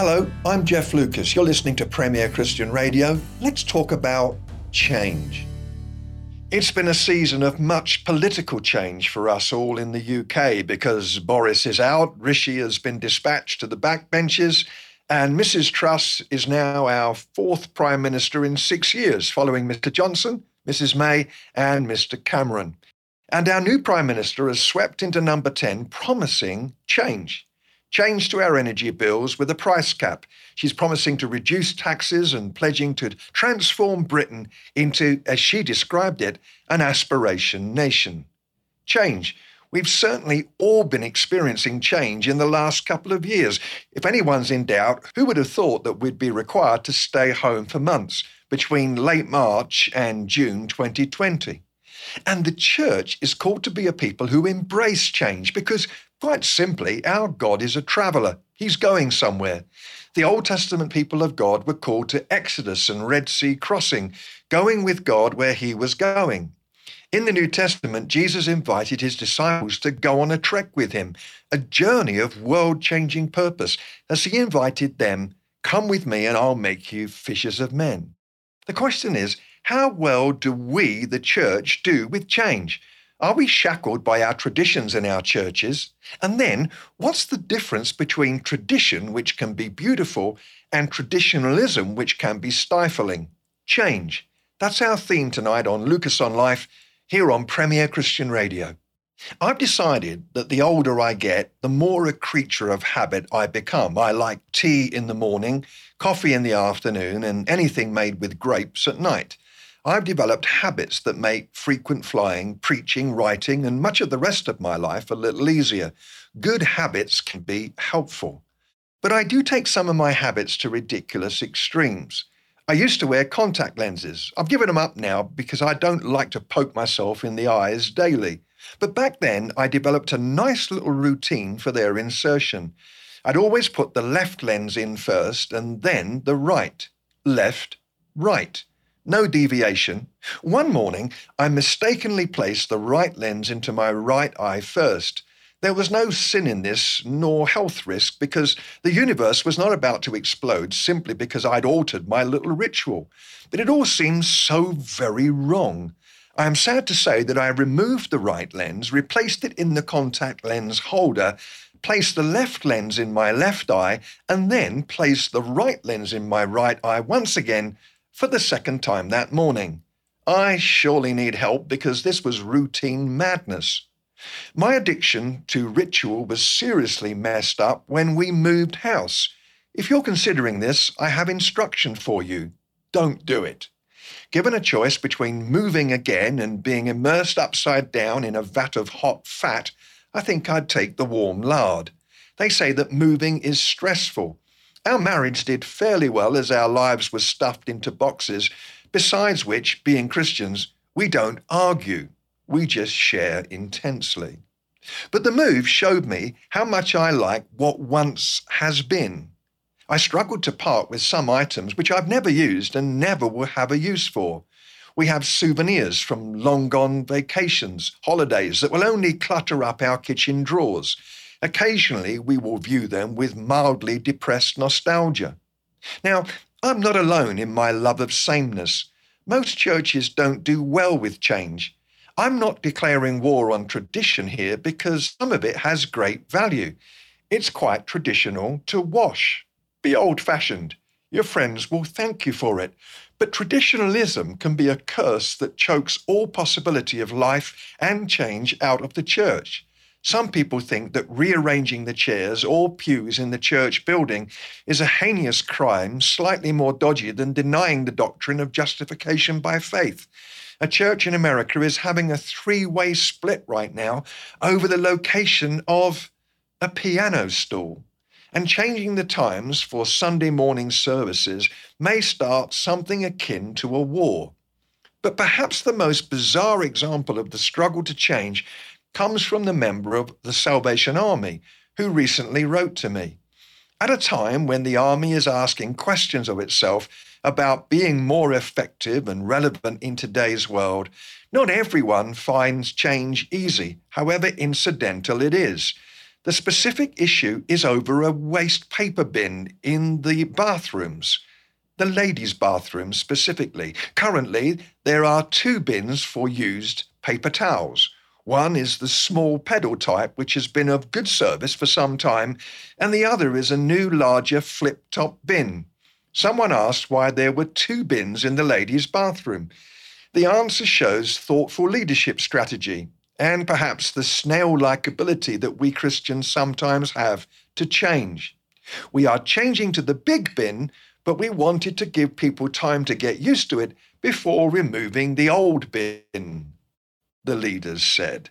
Hello, I'm Jeff Lucas. You're listening to Premier Christian Radio. Let's talk about change. It's been a season of much political change for us all in the UK because Boris is out, Rishi has been dispatched to the backbenches, and Mrs. Truss is now our fourth Prime Minister in six years, following Mr. Johnson, Mrs. May, and Mr. Cameron. And our new Prime Minister has swept into number 10, promising change. Change to our energy bills with a price cap. She's promising to reduce taxes and pledging to transform Britain into, as she described it, an aspiration nation. Change. We've certainly all been experiencing change in the last couple of years. If anyone's in doubt, who would have thought that we'd be required to stay home for months between late March and June 2020? And the church is called to be a people who embrace change because Quite simply, our God is a traveller. He's going somewhere. The Old Testament people of God were called to Exodus and Red Sea crossing, going with God where he was going. In the New Testament, Jesus invited his disciples to go on a trek with him, a journey of world changing purpose, as he invited them, Come with me and I'll make you fishers of men. The question is, how well do we, the church, do with change? Are we shackled by our traditions in our churches? And then, what's the difference between tradition, which can be beautiful, and traditionalism, which can be stifling? Change. That's our theme tonight on Lucas on Life here on Premier Christian Radio. I've decided that the older I get, the more a creature of habit I become. I like tea in the morning, coffee in the afternoon, and anything made with grapes at night. I've developed habits that make frequent flying, preaching, writing, and much of the rest of my life a little easier. Good habits can be helpful. But I do take some of my habits to ridiculous extremes. I used to wear contact lenses. I've given them up now because I don't like to poke myself in the eyes daily. But back then, I developed a nice little routine for their insertion. I'd always put the left lens in first and then the right. Left, right no deviation. One morning, I mistakenly placed the right lens into my right eye first. There was no sin in this, nor health risk, because the universe was not about to explode simply because I'd altered my little ritual. But it all seemed so very wrong. I am sad to say that I removed the right lens, replaced it in the contact lens holder, placed the left lens in my left eye, and then placed the right lens in my right eye once again for the second time that morning. I surely need help because this was routine madness. My addiction to ritual was seriously messed up when we moved house. If you're considering this, I have instruction for you. Don't do it. Given a choice between moving again and being immersed upside down in a vat of hot fat, I think I'd take the warm lard. They say that moving is stressful, our marriage did fairly well as our lives were stuffed into boxes, besides which, being Christians, we don't argue, we just share intensely. But the move showed me how much I like what once has been. I struggled to part with some items which I've never used and never will have a use for. We have souvenirs from long gone vacations, holidays that will only clutter up our kitchen drawers. Occasionally, we will view them with mildly depressed nostalgia. Now, I'm not alone in my love of sameness. Most churches don't do well with change. I'm not declaring war on tradition here because some of it has great value. It's quite traditional to wash. Be old fashioned. Your friends will thank you for it. But traditionalism can be a curse that chokes all possibility of life and change out of the church. Some people think that rearranging the chairs or pews in the church building is a heinous crime, slightly more dodgy than denying the doctrine of justification by faith. A church in America is having a three way split right now over the location of a piano stool. And changing the times for Sunday morning services may start something akin to a war. But perhaps the most bizarre example of the struggle to change comes from the member of the Salvation Army who recently wrote to me. At a time when the Army is asking questions of itself about being more effective and relevant in today's world, not everyone finds change easy, however incidental it is. The specific issue is over a waste paper bin in the bathrooms, the ladies' bathrooms specifically. Currently, there are two bins for used paper towels. One is the small pedal type, which has been of good service for some time, and the other is a new, larger flip top bin. Someone asked why there were two bins in the ladies' bathroom. The answer shows thoughtful leadership strategy and perhaps the snail like ability that we Christians sometimes have to change. We are changing to the big bin, but we wanted to give people time to get used to it before removing the old bin, the leaders said.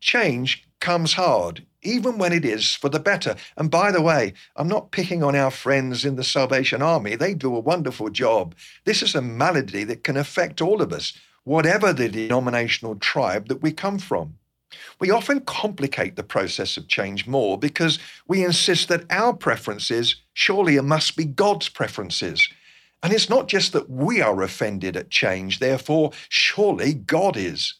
Change comes hard, even when it is for the better. And by the way, I'm not picking on our friends in the Salvation Army. They do a wonderful job. This is a malady that can affect all of us, whatever the denominational tribe that we come from. We often complicate the process of change more because we insist that our preferences surely must be God's preferences. And it's not just that we are offended at change, therefore, surely God is.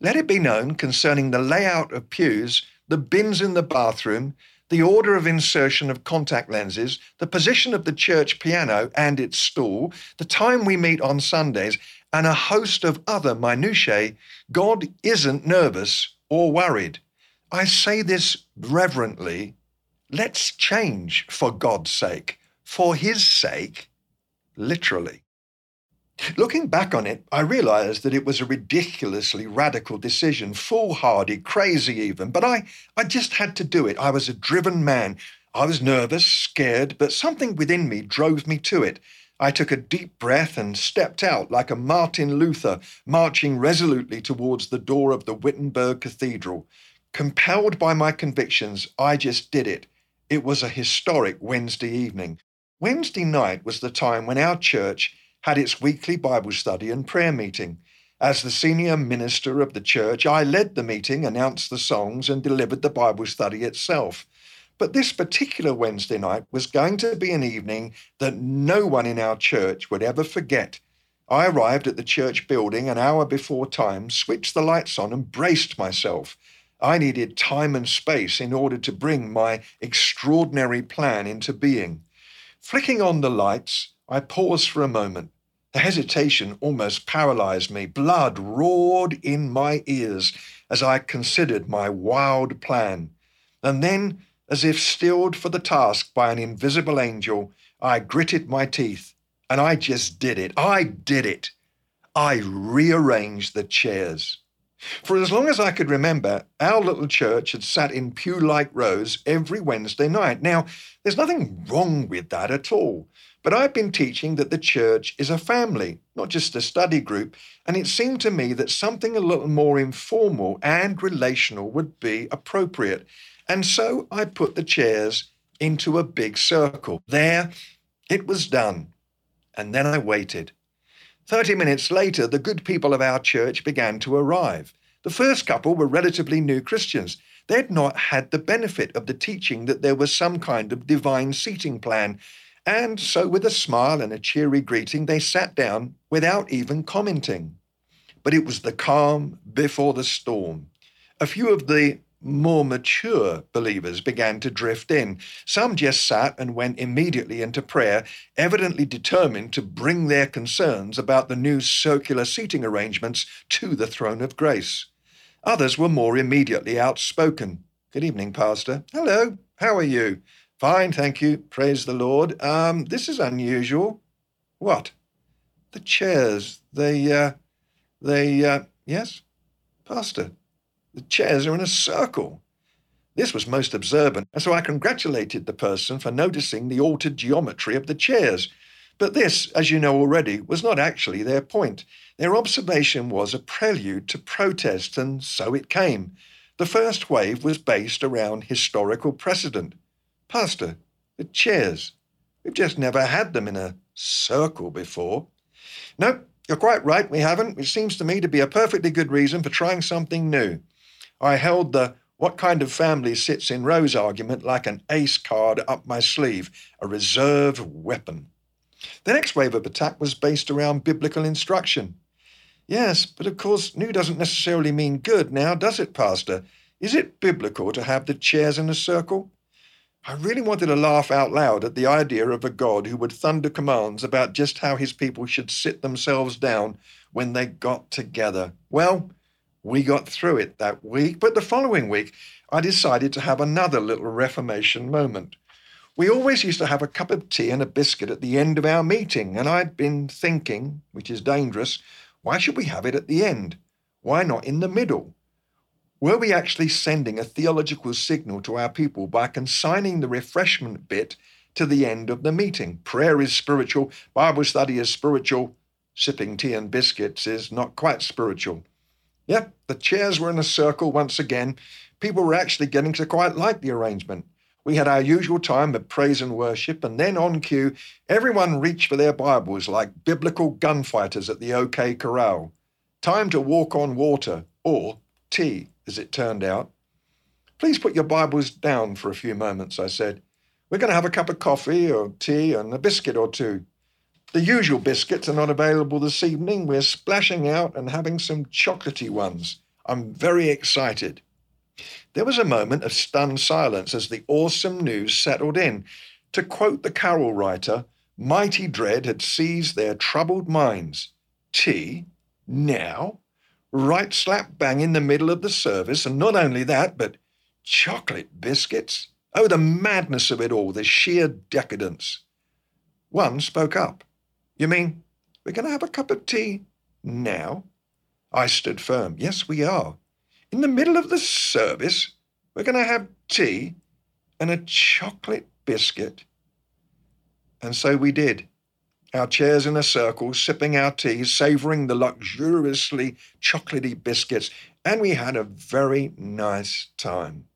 Let it be known concerning the layout of pews, the bins in the bathroom, the order of insertion of contact lenses, the position of the church piano and its stool, the time we meet on Sundays, and a host of other minutiae, God isn't nervous or worried. I say this reverently. Let's change for God's sake, for His sake, literally. Looking back on it, I realized that it was a ridiculously radical decision, foolhardy, crazy even, but I, I just had to do it. I was a driven man. I was nervous, scared, but something within me drove me to it. I took a deep breath and stepped out like a Martin Luther, marching resolutely towards the door of the Wittenberg Cathedral. Compelled by my convictions, I just did it. It was a historic Wednesday evening. Wednesday night was the time when our church had its weekly Bible study and prayer meeting. As the senior minister of the church, I led the meeting, announced the songs, and delivered the Bible study itself. But this particular Wednesday night was going to be an evening that no one in our church would ever forget. I arrived at the church building an hour before time, switched the lights on, and braced myself. I needed time and space in order to bring my extraordinary plan into being. Flicking on the lights, I paused for a moment. The hesitation almost paralyzed me. Blood roared in my ears as I considered my wild plan. And then, as if stilled for the task by an invisible angel, I gritted my teeth. And I just did it. I did it. I rearranged the chairs. For as long as I could remember, our little church had sat in pew like rows every Wednesday night. Now, there's nothing wrong with that at all. But I've been teaching that the church is a family, not just a study group, and it seemed to me that something a little more informal and relational would be appropriate. And so I put the chairs into a big circle. There, it was done. And then I waited. Thirty minutes later, the good people of our church began to arrive. The first couple were relatively new Christians. They'd not had the benefit of the teaching that there was some kind of divine seating plan, and so, with a smile and a cheery greeting, they sat down without even commenting. But it was the calm before the storm. A few of the more mature believers began to drift in. Some just sat and went immediately into prayer, evidently determined to bring their concerns about the new circular seating arrangements to the throne of grace. Others were more immediately outspoken. Good evening, Pastor. Hello, how are you? Fine, thank you. Praise the Lord. Um, this is unusual. What? The chairs. They, uh, they, uh, yes? Pastor, the chairs are in a circle. This was most observant, and so I congratulated the person for noticing the altered geometry of the chairs. But this, as you know already, was not actually their point. Their observation was a prelude to protest, and so it came. The first wave was based around historical precedent. Pastor, the chairs. We've just never had them in a circle before. No, you're quite right, we haven't, which seems to me to be a perfectly good reason for trying something new. I held the what kind of family sits in rows argument like an ace card up my sleeve, a reserve weapon. The next wave of attack was based around biblical instruction. Yes, but of course, new doesn't necessarily mean good now, does it, Pastor? Is it biblical to have the chairs in a circle? I really wanted to laugh out loud at the idea of a God who would thunder commands about just how his people should sit themselves down when they got together. Well, we got through it that week, but the following week I decided to have another little Reformation moment. We always used to have a cup of tea and a biscuit at the end of our meeting, and I'd been thinking, which is dangerous, why should we have it at the end? Why not in the middle? Were we actually sending a theological signal to our people by consigning the refreshment bit to the end of the meeting? Prayer is spiritual, Bible study is spiritual, sipping tea and biscuits is not quite spiritual. Yep, the chairs were in a circle once again. People were actually getting to quite like the arrangement. We had our usual time of praise and worship, and then on cue, everyone reached for their Bibles like biblical gunfighters at the OK Corral. Time to walk on water, or tea as it turned out. Please put your Bibles down for a few moments, I said. We're going to have a cup of coffee or tea and a biscuit or two. The usual biscuits are not available this evening. We're splashing out and having some chocolatey ones. I'm very excited. There was a moment of stunned silence as the awesome news settled in. To quote the carol writer, mighty dread had seized their troubled minds. Tea? Now? right slap bang in the middle of the service, and not only that, but chocolate biscuits. Oh, the madness of it all, the sheer decadence. One spoke up. You mean we're going to have a cup of tea now? I stood firm. Yes, we are. In the middle of the service, we're going to have tea and a chocolate biscuit. And so we did our chairs in a circle, sipping our tea, savouring the luxuriously chocolatey biscuits, and we had a very nice time.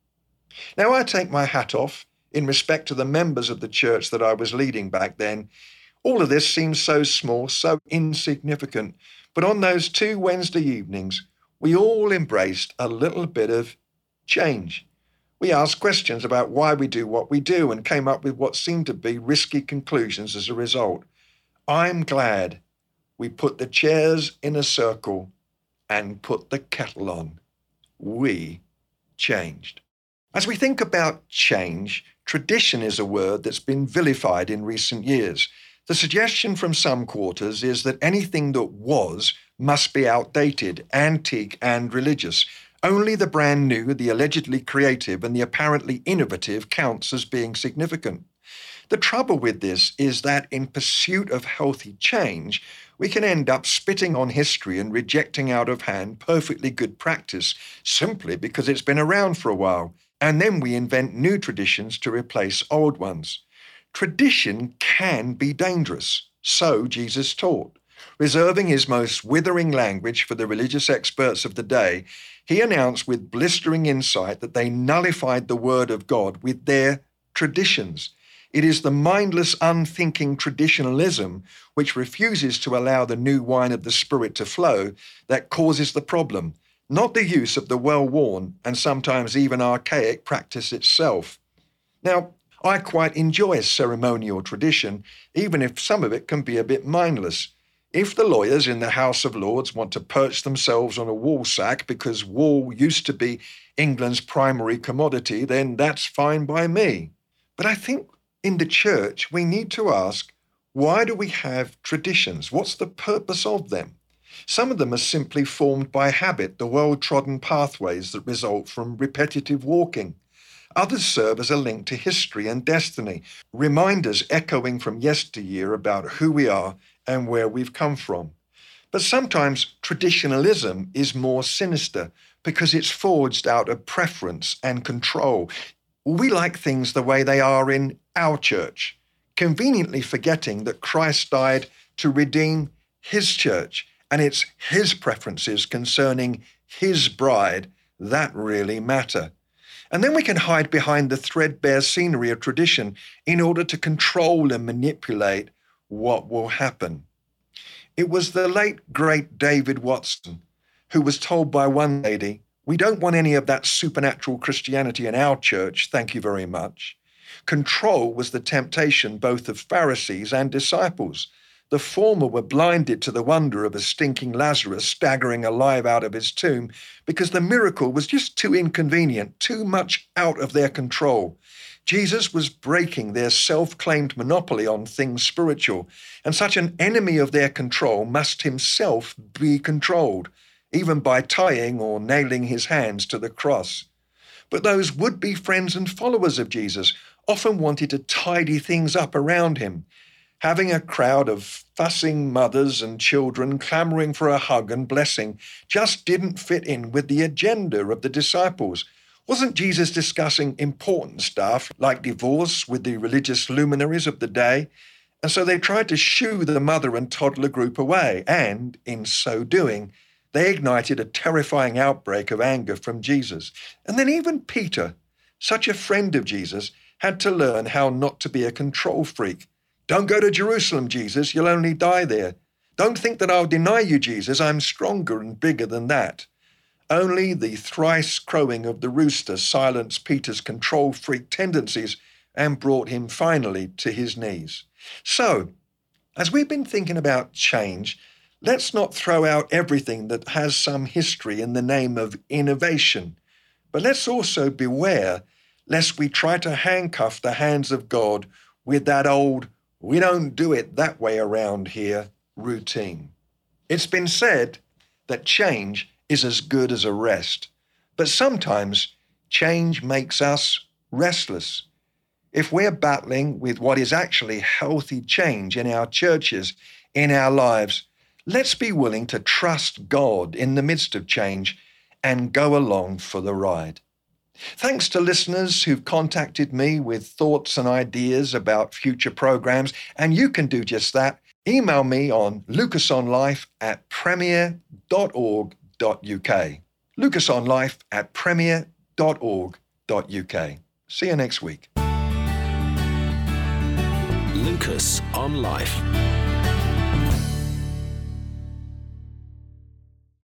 Now, I take my hat off in respect to the members of the church that I was leading back then. All of this seems so small, so insignificant, but on those two Wednesday evenings, we all embraced a little bit of change. We asked questions about why we do what we do and came up with what seemed to be risky conclusions as a result. I'm glad we put the chairs in a circle and put the kettle on. We changed. As we think about change, tradition is a word that's been vilified in recent years. The suggestion from some quarters is that anything that was must be outdated, antique, and religious. Only the brand new, the allegedly creative, and the apparently innovative counts as being significant. The trouble with this is that in pursuit of healthy change, we can end up spitting on history and rejecting out of hand perfectly good practice simply because it's been around for a while. And then we invent new traditions to replace old ones. Tradition can be dangerous. So Jesus taught. Reserving his most withering language for the religious experts of the day, he announced with blistering insight that they nullified the word of God with their traditions. It is the mindless, unthinking traditionalism which refuses to allow the new wine of the Spirit to flow that causes the problem, not the use of the well worn and sometimes even archaic practice itself. Now, I quite enjoy ceremonial tradition, even if some of it can be a bit mindless. If the lawyers in the House of Lords want to perch themselves on a woolsack because wool used to be England's primary commodity, then that's fine by me. But I think in the church, we need to ask why do we have traditions? What's the purpose of them? Some of them are simply formed by habit, the well trodden pathways that result from repetitive walking. Others serve as a link to history and destiny, reminders echoing from yesteryear about who we are and where we've come from. But sometimes traditionalism is more sinister because it's forged out of preference and control. We like things the way they are in our church, conveniently forgetting that Christ died to redeem his church and it's his preferences concerning his bride that really matter. And then we can hide behind the threadbare scenery of tradition in order to control and manipulate what will happen. It was the late, great David Watson who was told by one lady, We don't want any of that supernatural Christianity in our church, thank you very much. Control was the temptation both of Pharisees and disciples. The former were blinded to the wonder of a stinking Lazarus staggering alive out of his tomb because the miracle was just too inconvenient, too much out of their control. Jesus was breaking their self claimed monopoly on things spiritual, and such an enemy of their control must himself be controlled, even by tying or nailing his hands to the cross. But those would be friends and followers of Jesus often wanted to tidy things up around him having a crowd of fussing mothers and children clamoring for a hug and blessing just didn't fit in with the agenda of the disciples. Wasn't Jesus discussing important stuff like divorce with the religious luminaries of the day? And so they tried to shoo the mother and toddler group away, and in so doing, they ignited a terrifying outbreak of anger from Jesus. And then even Peter, such a friend of Jesus, had to learn how not to be a control freak don't go to Jerusalem, Jesus, you'll only die there. Don't think that I'll deny you, Jesus, I'm stronger and bigger than that. Only the thrice crowing of the rooster silenced Peter's control freak tendencies and brought him finally to his knees. So, as we've been thinking about change, let's not throw out everything that has some history in the name of innovation, but let's also beware lest we try to handcuff the hands of God with that old we don't do it that way around here, routine. It's been said that change is as good as a rest, but sometimes change makes us restless. If we're battling with what is actually healthy change in our churches, in our lives, let's be willing to trust God in the midst of change and go along for the ride. Thanks to listeners who've contacted me with thoughts and ideas about future programs, and you can do just that. Email me on lucasonlife at premier.org.uk. lucasonlife at premier.org.uk. See you next week. Lucas on Life.